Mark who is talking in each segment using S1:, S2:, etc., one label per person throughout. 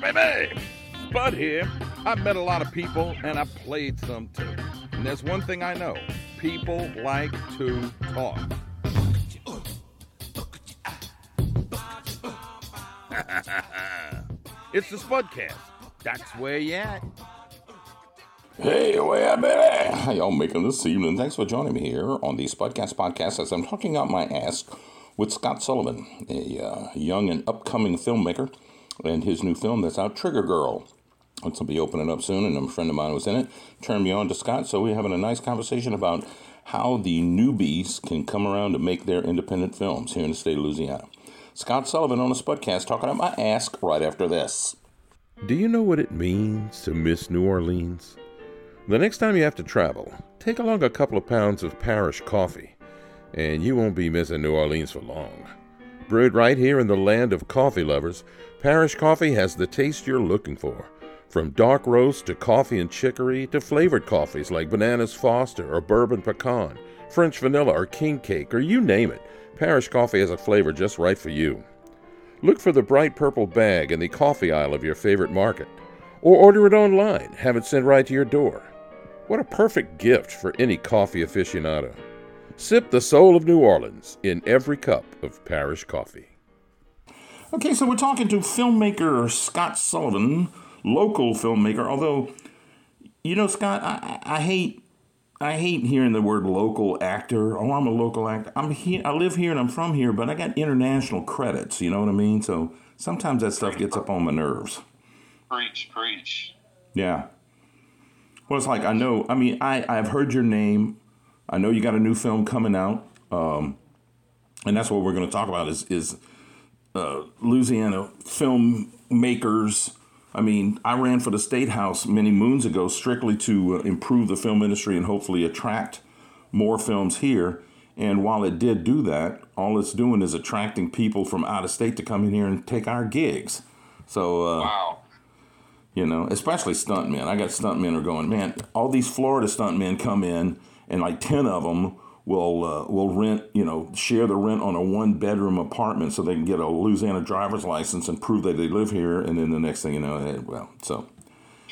S1: right, baby. Bud here. I've met a lot of people and I've played some too. And there's one thing I know people like to talk. it's the Spudcast. That's where you at.
S2: Hey, where baby? How y'all making this evening? Thanks for joining me here on the Spudcast podcast as I'm talking out my ass with Scott Sullivan, a uh, young and upcoming filmmaker, and his new film that's out, Trigger Girl. It's will be opening up soon, and a friend of mine was in it. Turned me on to Scott, so we're having a nice conversation about how the newbies can come around to make their independent films here in the state of Louisiana. Scott Sullivan on the Spudcast talking about my ask right after this.
S1: Do you know what it means to miss New Orleans? The next time you have to travel, take along a couple of pounds of parish coffee, and you won't be missing New Orleans for long. Brewed right here in the land of coffee lovers, Parish Coffee has the taste you're looking for. From dark roast to coffee and chicory to flavored coffees like Bananas Foster or Bourbon Pecan, French Vanilla or King Cake, or you name it, Parish Coffee has a flavor just right for you. Look for the bright purple bag in the coffee aisle of your favorite market, or order it online, have it sent right to your door. What a perfect gift for any coffee aficionado. Sip the soul of New Orleans in every cup of parish coffee.
S2: Okay, so we're talking to filmmaker Scott Sullivan, local filmmaker. Although, you know, Scott, I, I hate I hate hearing the word local actor. Oh, I'm a local actor. I'm here. I live here and I'm from here, but I got international credits. You know what I mean? So sometimes that stuff gets up on my nerves.
S3: Preach, preach.
S2: Yeah. Well, it's like I know. I mean, I I've heard your name. I know you got a new film coming out, um, and that's what we're going to talk about. Is is uh, Louisiana filmmakers. I mean, I ran for the state house many moons ago strictly to uh, improve the film industry and hopefully attract more films here. And while it did do that, all it's doing is attracting people from out of state to come in here and take our gigs. So,
S3: uh, wow
S2: you know, especially stuntmen. I got stuntmen are going, man, all these Florida stuntmen come in, and like 10 of them will uh, will rent, you know, share the rent on a one bedroom apartment so they can get a Louisiana driver's license and prove that they live here. And then the next thing you know, hey, well, so.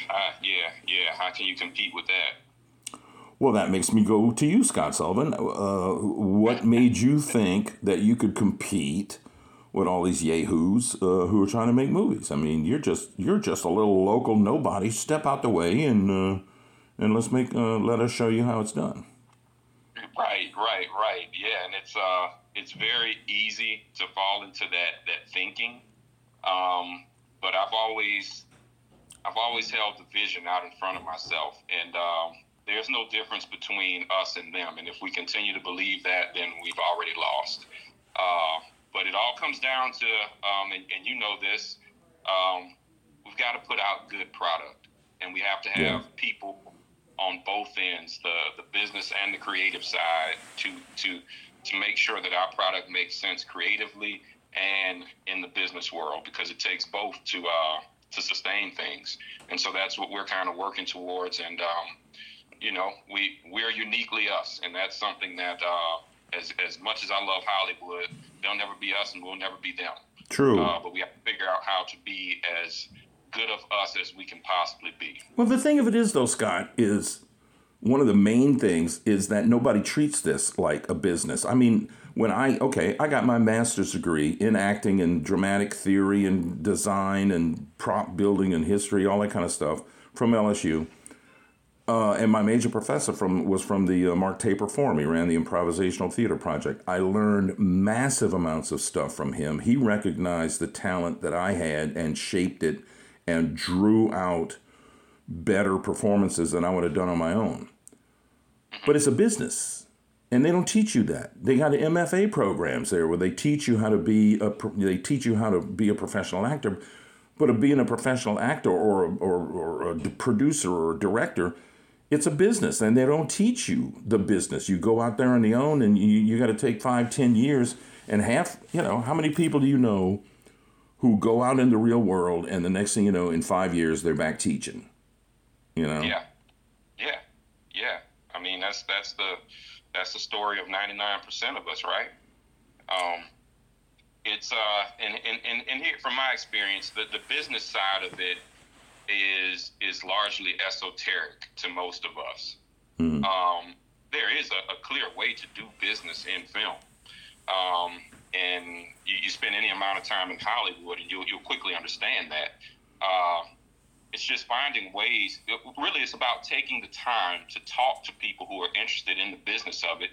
S3: Uh, yeah, yeah. How can you compete with that?
S2: Well, that makes me go to you, Scott Sullivan. Uh, what made you think that you could compete with all these yahoos uh, who are trying to make movies. I mean, you're just you're just a little local nobody. Step out the way and uh, and let's make uh, let us show you how it's done.
S3: Right, right, right. Yeah, and it's uh it's very easy to fall into that that thinking. Um, but I've always I've always held the vision out in front of myself, and um, there's no difference between us and them. And if we continue to believe that, then we've already lost. Uh, but it all comes down to, um, and, and, you know this, um, we've got to put out good product, and we have to have yeah. people on both ends, the the business and the creative side, to to to make sure that our product makes sense creatively and in the business world, because it takes both to uh, to sustain things, and so that's what we're kind of working towards, and um, you know, we we're uniquely us, and that's something that. Uh, as as much as I love Hollywood, they'll never be us, and we'll never be them.
S2: True.
S3: Uh, but we have to figure out how to be as good of us as we can possibly be.
S2: Well, the thing of it is, though, Scott, is one of the main things is that nobody treats this like a business. I mean, when I okay, I got my master's degree in acting and dramatic theory and design and prop building and history, all that kind of stuff from LSU. Uh, and my major professor from was from the uh, Mark Taper Forum. He ran the Improvisational Theater Project. I learned massive amounts of stuff from him. He recognized the talent that I had and shaped it and drew out better performances than I would have done on my own. But it's a business, and they don't teach you that. They got MFA programs there where they teach you how to be a they teach you how to be a professional actor. But being a professional actor or or, or a producer or a director it's a business and they don't teach you the business you go out there on your own and you, you got to take five ten years and half you know how many people do you know who go out in the real world and the next thing you know in five years they're back teaching you know
S3: yeah yeah yeah i mean that's that's the that's the story of 99% of us right um it's uh, and, and, and, and here from my experience, the, the business side of it is is largely esoteric to most of us. Mm-hmm. Um, there is a, a, clear way to do business in film. Um, and you, you, spend any amount of time in Hollywood, and you'll, you'll quickly understand that. Uh, it's just finding ways. It really, it's about taking the time to talk to people who are interested in the business of it,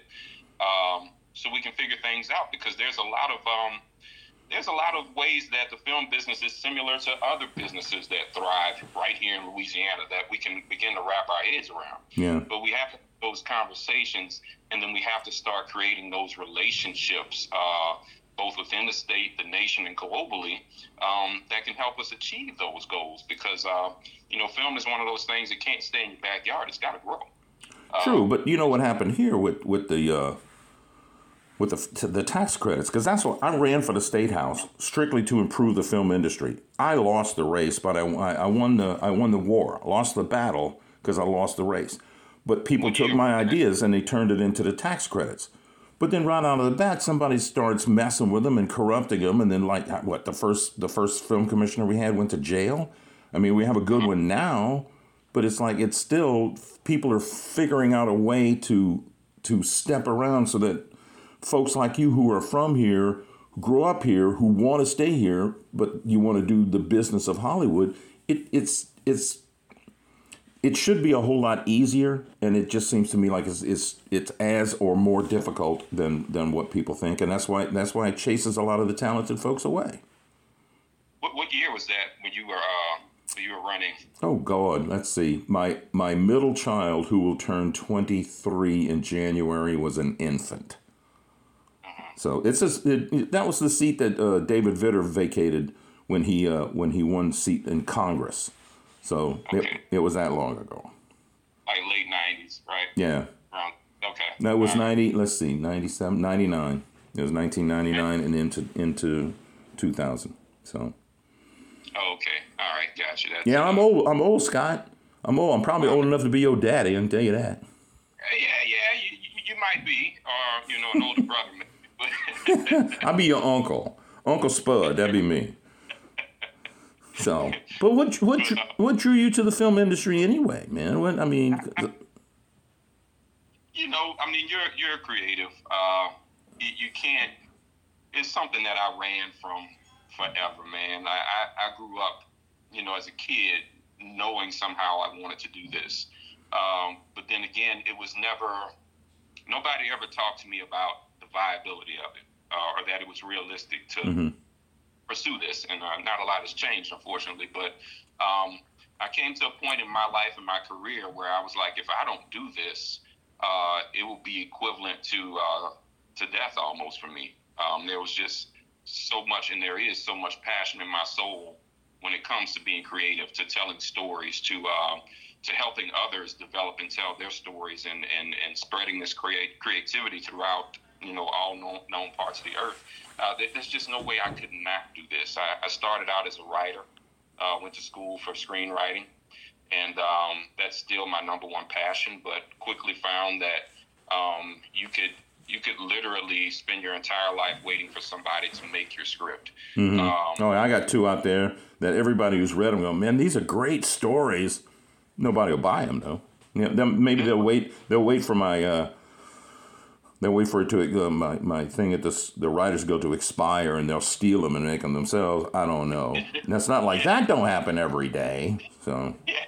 S3: um, so we can figure things out. Because there's a lot of um, there's a lot of ways that the film business is similar to other businesses that thrive right here in Louisiana that we can begin to wrap our heads around.
S2: Yeah.
S3: But we have those conversations, and then we have to start creating those relationships, uh, both within the state, the nation, and globally, um, that can help us achieve those goals. Because uh, you know, film is one of those things that can't stay in your backyard; it's got to grow.
S2: True, um, but you know what happened here with with the uh, with the, the tax credits because that's what I ran for the state house strictly to improve the film industry. I lost the race, but I, I won the I won the war. I lost the battle because I lost the race. But people took my ideas and they turned it into the tax credits. But then right out of the bat, somebody starts messing with them and corrupting them, and then like what the first the first film commissioner we had went to jail. I mean, we have a good one now, but it's like it's still people are figuring out a way to to step around so that folks like you who are from here, who grew up here, who want to stay here, but you want to do the business of Hollywood, it, it's it's it should be a whole lot easier, and it just seems to me like it's, it's it's as or more difficult than than what people think, and that's why that's why it chases a lot of the talented folks away.
S3: What, what year was that when you were uh, when you were running?
S2: Oh God, let's see. My my middle child, who will turn twenty three in January, was an infant. So it's just, it, that was the seat that uh, David Vitter vacated when he uh, when he won seat in Congress. So okay. it, it was that long ago.
S3: Like late nineties, right?
S2: Yeah.
S3: Around, okay.
S2: That was ninety. Let's see, 97, 99. It was nineteen ninety nine and into into two thousand. So.
S3: Oh, okay. All right. Gotcha. That's,
S2: yeah, I'm old. I'm old, Scott. I'm old. I'm probably old enough to be your daddy. I can tell you that.
S3: Yeah, yeah. You, you, you might be, or you know, an older brother.
S2: I'll be your uncle, Uncle Spud. That'd be me. So, but what what what drew you to the film industry anyway, man? What I mean,
S3: you know, I mean, you're you're creative. Uh, you, you, can't. It's something that I ran from forever, man. I, I, I grew up, you know, as a kid, knowing somehow I wanted to do this. Um, but then again, it was never. Nobody ever talked to me about the viability of it, uh, or that it was realistic to mm-hmm. Pursue this. And uh, not a lot has changed, unfortunately. But um, I came to a point in my life and my career where I was like, if I don't do this, uh, it will be equivalent to uh, to death almost for me. Um, there was just so much, and there is so much passion in my soul when it comes to being creative, to telling stories, to uh, to helping others develop and tell their stories, and and, and spreading this create creativity throughout you know, all known, known parts of the earth. Uh, there's just no way I could not do this. I, I started out as a writer, uh, went to school for screenwriting, and um, that's still my number one passion. But quickly found that um, you could you could literally spend your entire life waiting for somebody to make your script.
S2: Mm-hmm. Um, oh, I got two out there that everybody who's read them go, man, these are great stories. Nobody will buy them though. You know, maybe they'll wait. They'll wait for my uh, they wait for it to uh, my my thing at this the writers go to expire and they'll steal them and make them themselves. I don't know. That's not like that. Don't happen every day. So.
S3: Yeah.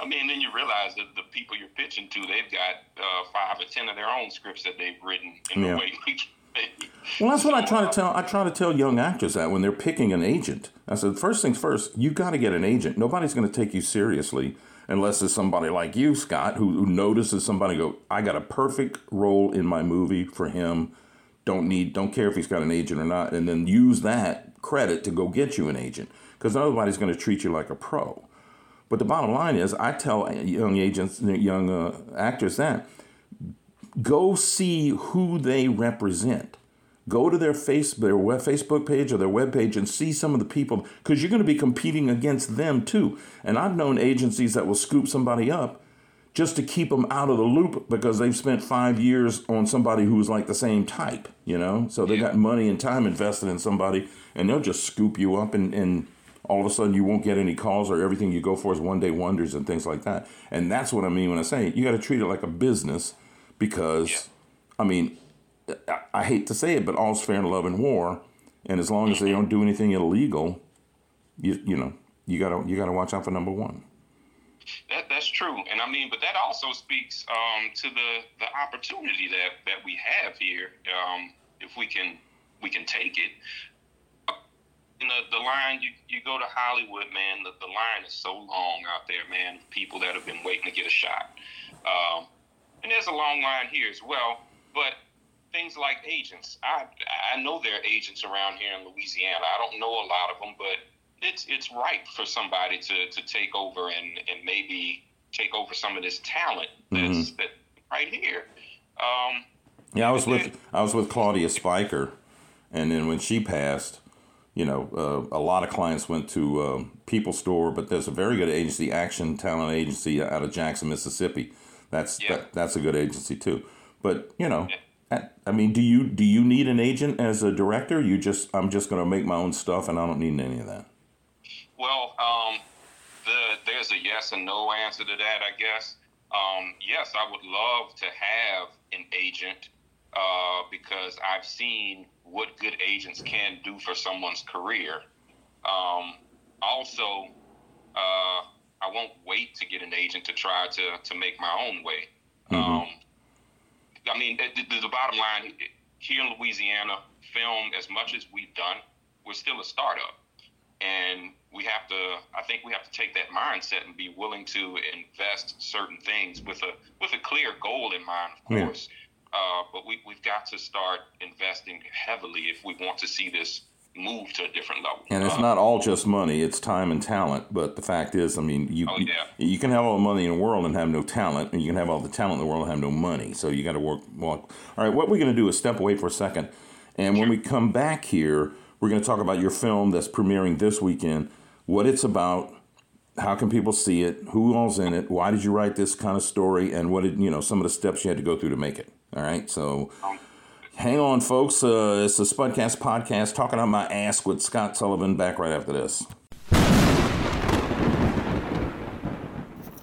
S3: I mean, then you realize that the people you're pitching to, they've got uh, five or ten of their own scripts that they've written in yeah. the way.
S2: well, that's what I try to tell. I try to tell young actors that when they're picking an agent, I said, first things first, you got to get an agent. Nobody's going to take you seriously unless it's somebody like you, Scott, who, who notices somebody go, I got a perfect role in my movie for him. Don't need, don't care if he's got an agent or not, and then use that credit to go get you an agent because nobody's going to treat you like a pro. But the bottom line is, I tell young agents, young uh, actors that go see who they represent. Go to their face their web, Facebook page or their web page and see some of the people because you're going to be competing against them too. And I've known agencies that will scoop somebody up just to keep them out of the loop because they've spent five years on somebody who's like the same type, you know? So they got money and time invested in somebody and they'll just scoop you up and, and all of a sudden you won't get any calls or everything you go for is one day wonders and things like that. And that's what I mean when I say you got to treat it like a business because, yeah. I mean, I, hate to say it, but all's fair in love and war. And as long as they don't do anything illegal, you you know you gotta you gotta watch out for number one.
S3: That that's true, and I mean, but that also speaks um, to the the opportunity that that we have here. Um, if we can we can take it you know, the line you, you go to Hollywood, man. The, the line is so long out there, man. People that have been waiting to get a shot, um, and there's a long line here as well. But things like agents, I I know there are agents around here in Louisiana. I don't know a lot of them, but it's it's ripe for somebody to, to take over and, and maybe take over some of this talent that's mm-hmm. that right here. Um,
S2: yeah, I was with I was with Claudia Spiker, and then when she passed, you know, uh, a lot of clients went to uh, People Store, but there's a very good agency, Action Talent Agency, out of Jackson, Mississippi. That's yeah. that, that's a good agency too. But you know, yeah. I mean, do you do you need an agent as a director? You just I'm just going to make my own stuff, and I don't need any of that.
S3: Well, um, the there's a yes and no answer to that, I guess. Um, yes, I would love to have an agent uh, because I've seen what good agents can do for someone's career. Um, also, uh, I won't wait to get an agent to try to, to make my own way. Mm-hmm. I mean, the, the, the, bottom line here in Louisiana, film, as much as we've done, we're still a startup. And we have to, I think we have to take that mindset and be willing to invest certain things with a with a clear goal in mind, of course. Yeah uh, but we, we've got to start investing heavily if we want to see this move to a different level.
S2: And it's uh, not all just money; it's time and talent. But the fact is, I mean, you,
S3: oh, yeah.
S2: you, you can have all the money in the world and have no talent, and you can have all the talent in the world and have no money. So you got to work. Well, all right. What we're going to do is step away for a second, and when we come back here, we're going to talk about your film that's premiering this weekend, what it's about. How can people see it? Who all's in it? Why did you write this kind of story? And what did you know? Some of the steps you had to go through to make it. All right, so hang on, folks. Uh, it's the Spudcast podcast talking on my ass with Scott Sullivan. Back right after this.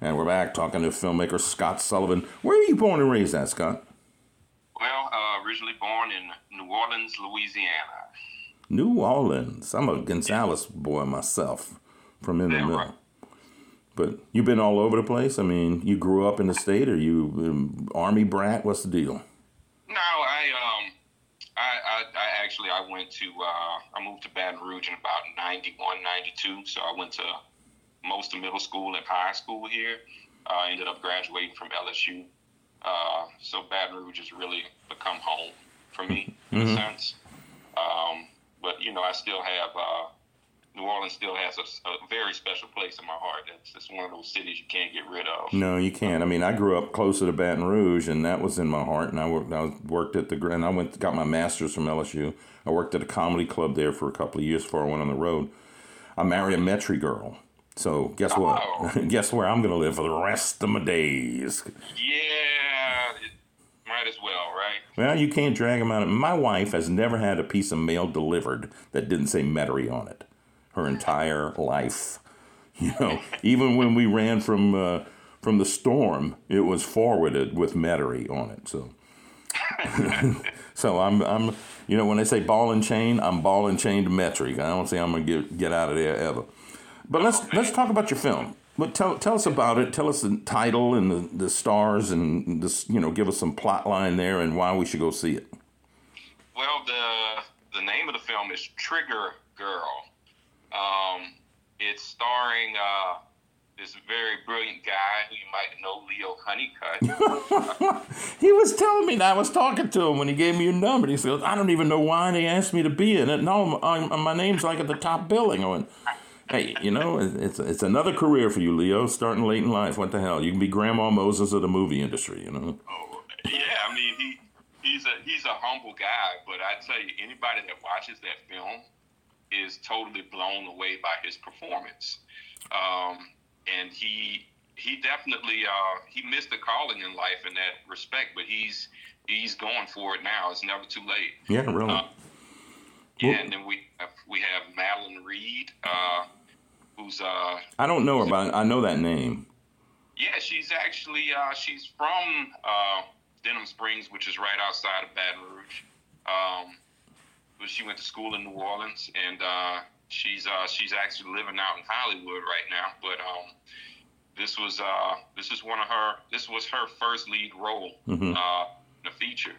S2: And we're back talking to filmmaker Scott Sullivan. Where are you born and raised at, Scott?
S3: Well, uh, originally born in New Orleans, Louisiana.
S2: New Orleans. I'm a Gonzales boy myself from in the middle. Right. But you've been all over the place. I mean, you grew up in the state, or you um, army brat? What's the deal?
S3: No, I um, I, I, I actually I went to uh, I moved to Baton Rouge in about 91, 92. So I went to most of middle school and high school here. Uh, I ended up graduating from LSU uh, so Baton Rouge has really become home for me in mm-hmm. a sense. Um, but you know, I still have uh, New Orleans still has a, a, very special place in my heart. It's, it's one of those cities you can't get rid of.
S2: No, you can't. I mean, I grew up closer to Baton Rouge, and that was in my heart. And I worked, I worked at the and I went got my master's from LSU. I worked at a comedy club there for a couple of years before I went on the road. I married a Metairie girl. So guess what? Oh. guess where I'm going to live for the rest of my days.
S3: Yeah, might as well, right?
S2: Well, you can't drag them out. My wife has never had a piece of mail delivered that didn't say Metairie on it. Her entire life, you know. even when we ran from uh, from the storm, it was forwarded with Metairie on it. So, so I'm I'm you know when they say ball and chain, I'm ball and chain to Metairie. I don't say I'm gonna get get out of there ever. But let's let's talk about your film. But tell tell us about it. Tell us the title and the, the stars and this you know give us some plot line there and why we should go see it.
S3: Well, the the name of the film is Trigger Girl. Um, it's starring uh, this very brilliant guy who you might know, Leo Honeycutt.
S2: he was telling me that I was talking to him when he gave me your number. He said, "I don't even know why they asked me to be in it. No, I'm, my name's like at the top billing." I went, "Hey, you know, it's it's another career for you, Leo. Starting late in life. What the hell? You can be Grandma Moses of the movie industry. You know."
S3: Oh, yeah. I mean, he he's a he's a humble guy, but I tell you, anybody that watches that film is totally blown away by his performance. Um, and he he definitely uh, he missed a calling in life in that respect, but he's he's going for it now. It's never too late.
S2: Yeah, really.
S3: Uh, yeah, and then we have, we have Madeleine Reed, uh, who's uh,
S2: I don't know her, but I know that name.
S3: Yeah, she's actually uh, she's from uh, Denham Springs, which is right outside of Baton Rouge. Um, but she went to school in New Orleans, and uh, she's uh, she's actually living out in Hollywood right now. But um, this was uh, this is one of her this was her first lead role mm-hmm. uh, in a feature,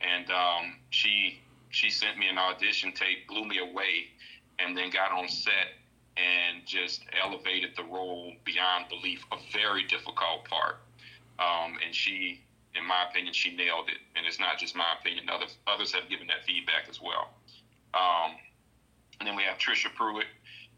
S3: and um, she she sent me an audition tape, blew me away, and then got on set and just elevated the role beyond belief. A very difficult part, um, and she. In my opinion, she nailed it, and it's not just my opinion. Others others have given that feedback as well. Um, and then we have Trisha Pruitt,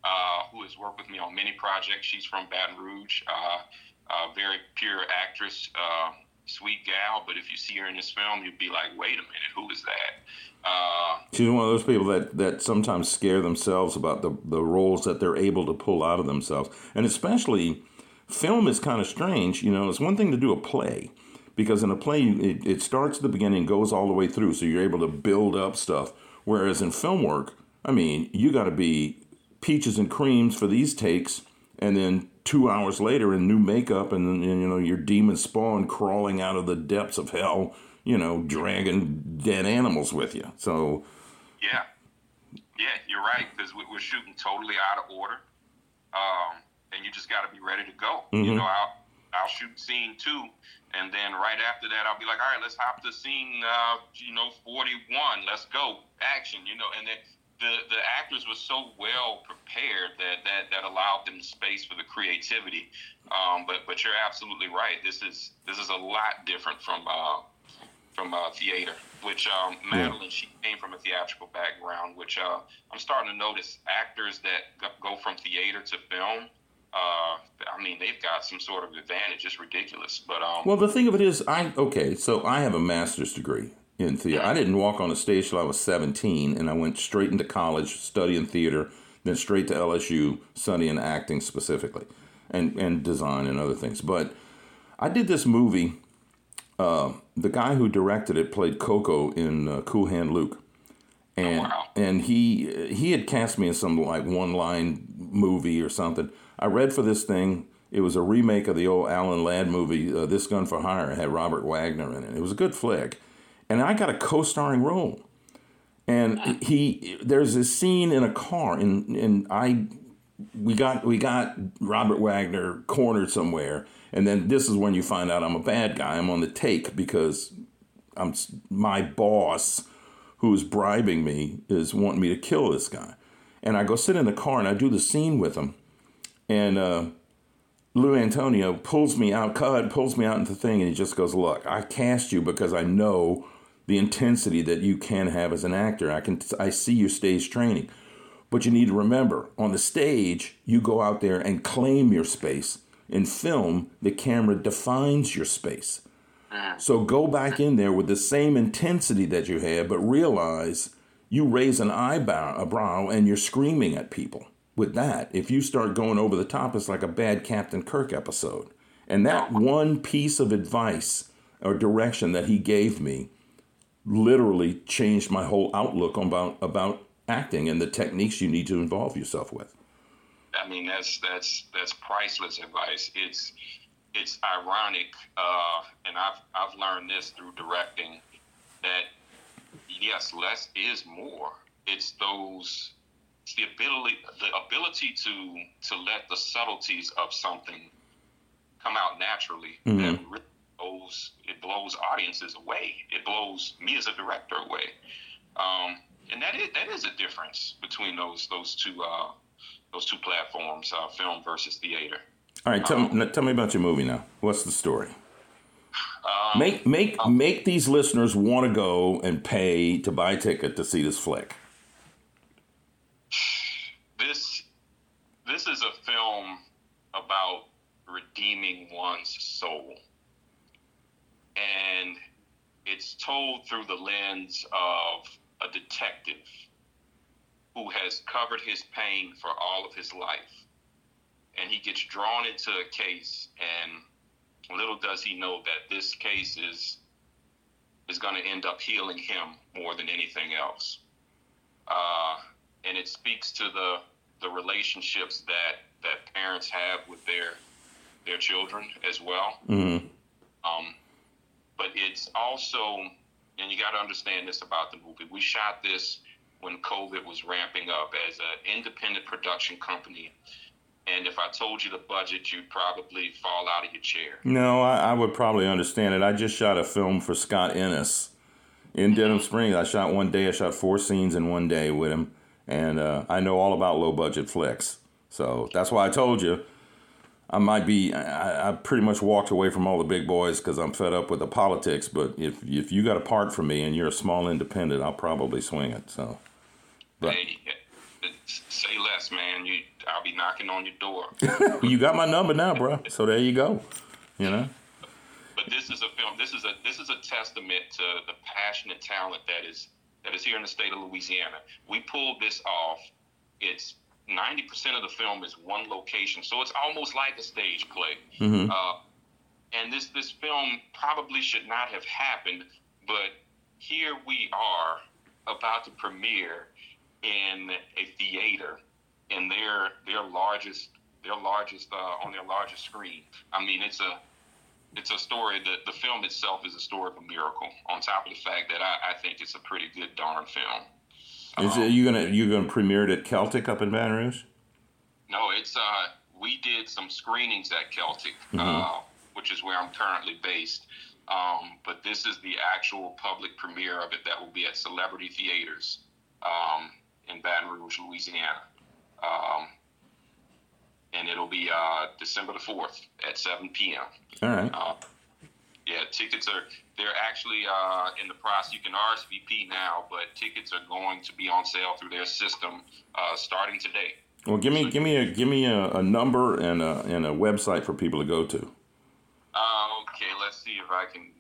S3: uh, who has worked with me on many projects. She's from Baton Rouge, uh, very pure actress, uh, sweet gal. But if you see her in this film, you'd be like, wait a minute, who is that? Uh,
S2: She's one of those people that, that sometimes scare themselves about the, the roles that they're able to pull out of themselves. And especially, film is kind of strange. You know, it's one thing to do a play because in a play, it, it starts at the beginning, goes all the way through. So you're able to build up stuff. Whereas in film work, I mean, you got to be peaches and creams for these takes, and then two hours later in new makeup, and, and you know your demon spawn crawling out of the depths of hell, you know, dragging dead animals with you. So,
S3: yeah, yeah, you're right because we're shooting totally out of order, um, and you just got to be ready to go. Mm-hmm. You know, I'll I'll shoot scene two, and then right after that, I'll be like, all right, let's hop to scene, uh, you know, 41. Let's go, action. You know, and then the the actors were so well prepared that that that allowed them space for the creativity. Um, but but you're absolutely right. This is this is a lot different from uh, from uh, theater. Which um, Madeleine, yeah. she came from a theatrical background. Which uh, I'm starting to notice actors that go from theater to film. Uh, I mean, they've got some sort of advantage. It's ridiculous. But um,
S2: well, the thing of it is, I okay. So I have a master's degree in theater. I didn't walk on a stage till I was 17, and I went straight into college studying theater, then straight to LSU studying acting specifically, and and design and other things. But I did this movie. Uh, the guy who directed it played Koko in uh, Cool Hand Luke, and oh, wow. and he he had cast me in some like one line movie or something. I read for this thing. It was a remake of the old Alan Ladd movie, uh, This Gun for Hire. It had Robert Wagner in it. It was a good flick and I got a co-starring role. And he, there's a scene in a car, and and I, we got we got Robert Wagner cornered somewhere, and then this is when you find out I'm a bad guy. I'm on the take because I'm my boss, who's bribing me, is wanting me to kill this guy, and I go sit in the car and I do the scene with him, and. Uh, Lou Antonio pulls me out, cut, pulls me out into the thing, and he just goes, "Look, I cast you because I know the intensity that you can have as an actor. I can I see your stage training. But you need to remember, on the stage, you go out there and claim your space. In film, the camera defines your space. Ah. So go back in there with the same intensity that you had, but realize you raise an eyebrow a brow and you're screaming at people. With that, if you start going over the top, it's like a bad Captain Kirk episode. And that oh. one piece of advice or direction that he gave me literally changed my whole outlook about about acting and the techniques you need to involve yourself with.
S3: I mean, that's that's that's priceless advice. It's it's ironic, uh, and I've I've learned this through directing that yes, less is more. It's those it's the ability the ability to to let the subtleties of something come out naturally mm-hmm. that really blows it blows audiences away. It blows me as a director away. Um, and that is that is a difference between those those two uh, those two platforms, uh, film versus theater.
S2: All right, tell,
S3: Um,
S2: me, tell me about your movie now. What's the story?
S3: Um,
S2: make make make these listeners want to go and pay to buy a ticket to see this flick.
S3: this this is a film about redeeming one's soul and it's told through the lens of a detective who has covered his pain for all of his life and he gets drawn into a case and little does he know that this case is is going to end up healing him more than anything else uh, and it speaks to the the relationships that that parents have with their their children as well.
S2: Mm-hmm.
S3: It's also, and you got to understand this about the movie. We shot this when COVID was ramping up as an independent production company. And if I told you the budget, you'd probably fall out of your chair.
S2: No, I, I would probably understand it. I just shot a film for Scott Ennis in Denham Springs. I shot one day. I shot four scenes in one day with him, and uh, I know all about low budget flicks. So that's why I told you I might be. I, I pretty much walked away from all the big boys because I'm fed up with the politics. But if if you got a part for me and you're a small independent, I'll probably swing it. So, but
S3: Hey, say less, man. You, I'll be knocking on your door.
S2: you got my number now, bro. So there you go. You know.
S3: but this is a film. This is a this is a testament to the passion and talent that is that is here in the state of Louisiana. We pulled this off. It's ninety percent of the film is one location, so it's almost like a stage play.
S2: Mhm.
S3: Uh, and this this film probably should not have happened, but here we are about to premiere in a theater in their their largest their largest uh, on their largest screen. I mean, it's a it's a story that the film itself is a story of a miracle. On top of the fact that I, I think it's a pretty good darn film.
S2: Is it, you gonna you gonna premiere it at Celtic up in Baton Rouge?
S3: No, it's uh we did some screenings at Celtic, uh, which is where I'm currently based. Um, but this is the actual public premiere of it that will be at Celebrity Theaters um, in Baton Rouge, Louisiana. Um, and it'll be uh, December the 4th at 7 p.m.
S2: All right.
S3: Uh, yeah, tickets are they're actually uh, in the process. You can RSVP now, but tickets are going to be on sale through their system uh, starting today.
S2: Well, give me give me a give me a, a number and a and a website for people to go to.
S3: Uh, okay, let's see if I can.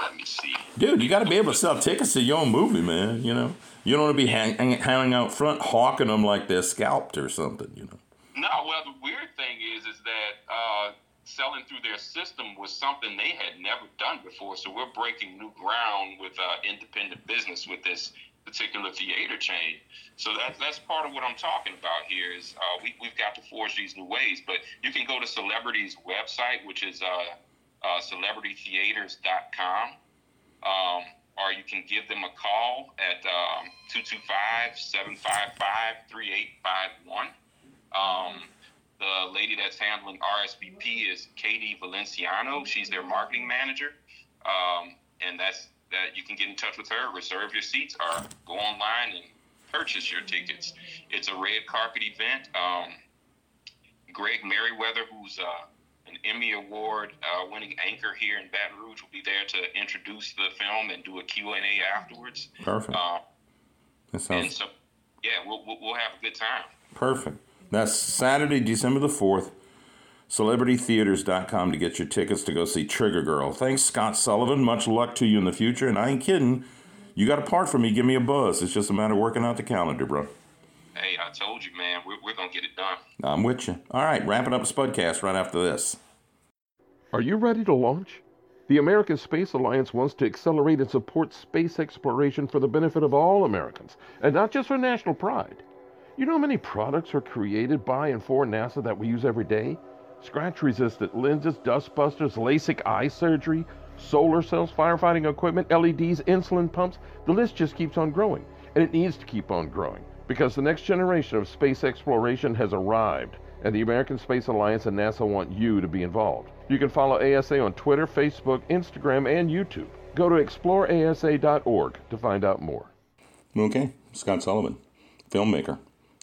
S3: Let me see.
S2: Dude, you got to be able to sell tickets to your own movie, man. You know, you don't want to be hang, hang, hanging out front hawking them like they're scalped or something. You know.
S3: No, well, the weird thing is, is that uh, selling through their system was something they had never done before. So we're breaking new ground with uh, independent business with this particular theater chain. So that's that's part of what I'm talking about here. Is uh, we we've got to forge these new ways. But you can go to Celebrity's website, which is uh, uh, celebritytheaters.com. Um, or you can give them a call at um, 225-755-3851. Um, the lady that's handling RSVP is Katie Valenciano. She's their marketing manager. Um, and that's that you can get in touch with her, reserve your seats, or go online and purchase your tickets. It's a red carpet event. Um, Greg Meriwether, who's uh, an Emmy Award uh, winning anchor here in Baton Rouge, will be there to introduce the film and do a Q&A afterwards.
S2: Perfect.
S3: Uh,
S2: That
S3: and
S2: sounds
S3: so, yeah, we'll, we'll, we'll have a good time.
S2: perfect. That's Saturday, December the fourth. CelebrityTheaters.com to get your tickets to go see Trigger Girl. Thanks, Scott Sullivan. Much luck to you in the future. And I ain't kidding. You got a part for me. Give me a buzz. It's just a matter of working out the calendar, bro.
S3: Hey, I told you, man, we're, we're going to get it done.
S2: I'm with you. All right, wrapping up Spudcast right after this.
S4: Are you ready to launch? The American Space Alliance wants to accelerate and support space exploration for the benefit of all Americans, and not just for national pride. You know how many products are created by and for NASA that we use every day? Scratch resistant lenses, dust busters, LASIK eye surgery, solar cells, firefighting equipment, LEDs, insulin pumps. The list just keeps on growing, and it needs to keep on growing because the next generation of space exploration has arrived, and the American Space Alliance and NASA want you to be involved. You can follow ASA on Twitter, Facebook, Instagram, and YouTube. Go to exploreasa.org to find out more.
S2: Okay, Scott Sullivan, filmmaker,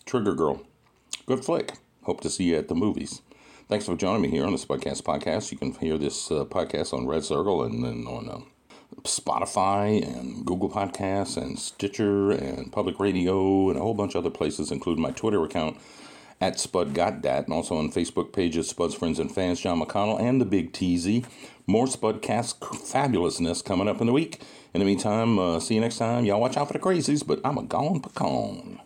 S2: Trigger Girl. Good flick. Hope to see you at the movies. Thanks for joining me here on the Spudcast podcast. You can hear this uh, podcast on Red Circle and then on uh, Spotify and Google Podcasts and Stitcher and Public Radio and a whole bunch of other places, including my Twitter account at Spud Got Dat, and also on Facebook pages Spud's Friends and Fans, John McConnell, and the Big TZ. More Spudcast fabulousness coming up in the week. In the meantime, uh, see you next time. Y'all watch out for the crazies, but I'm a gone pecan.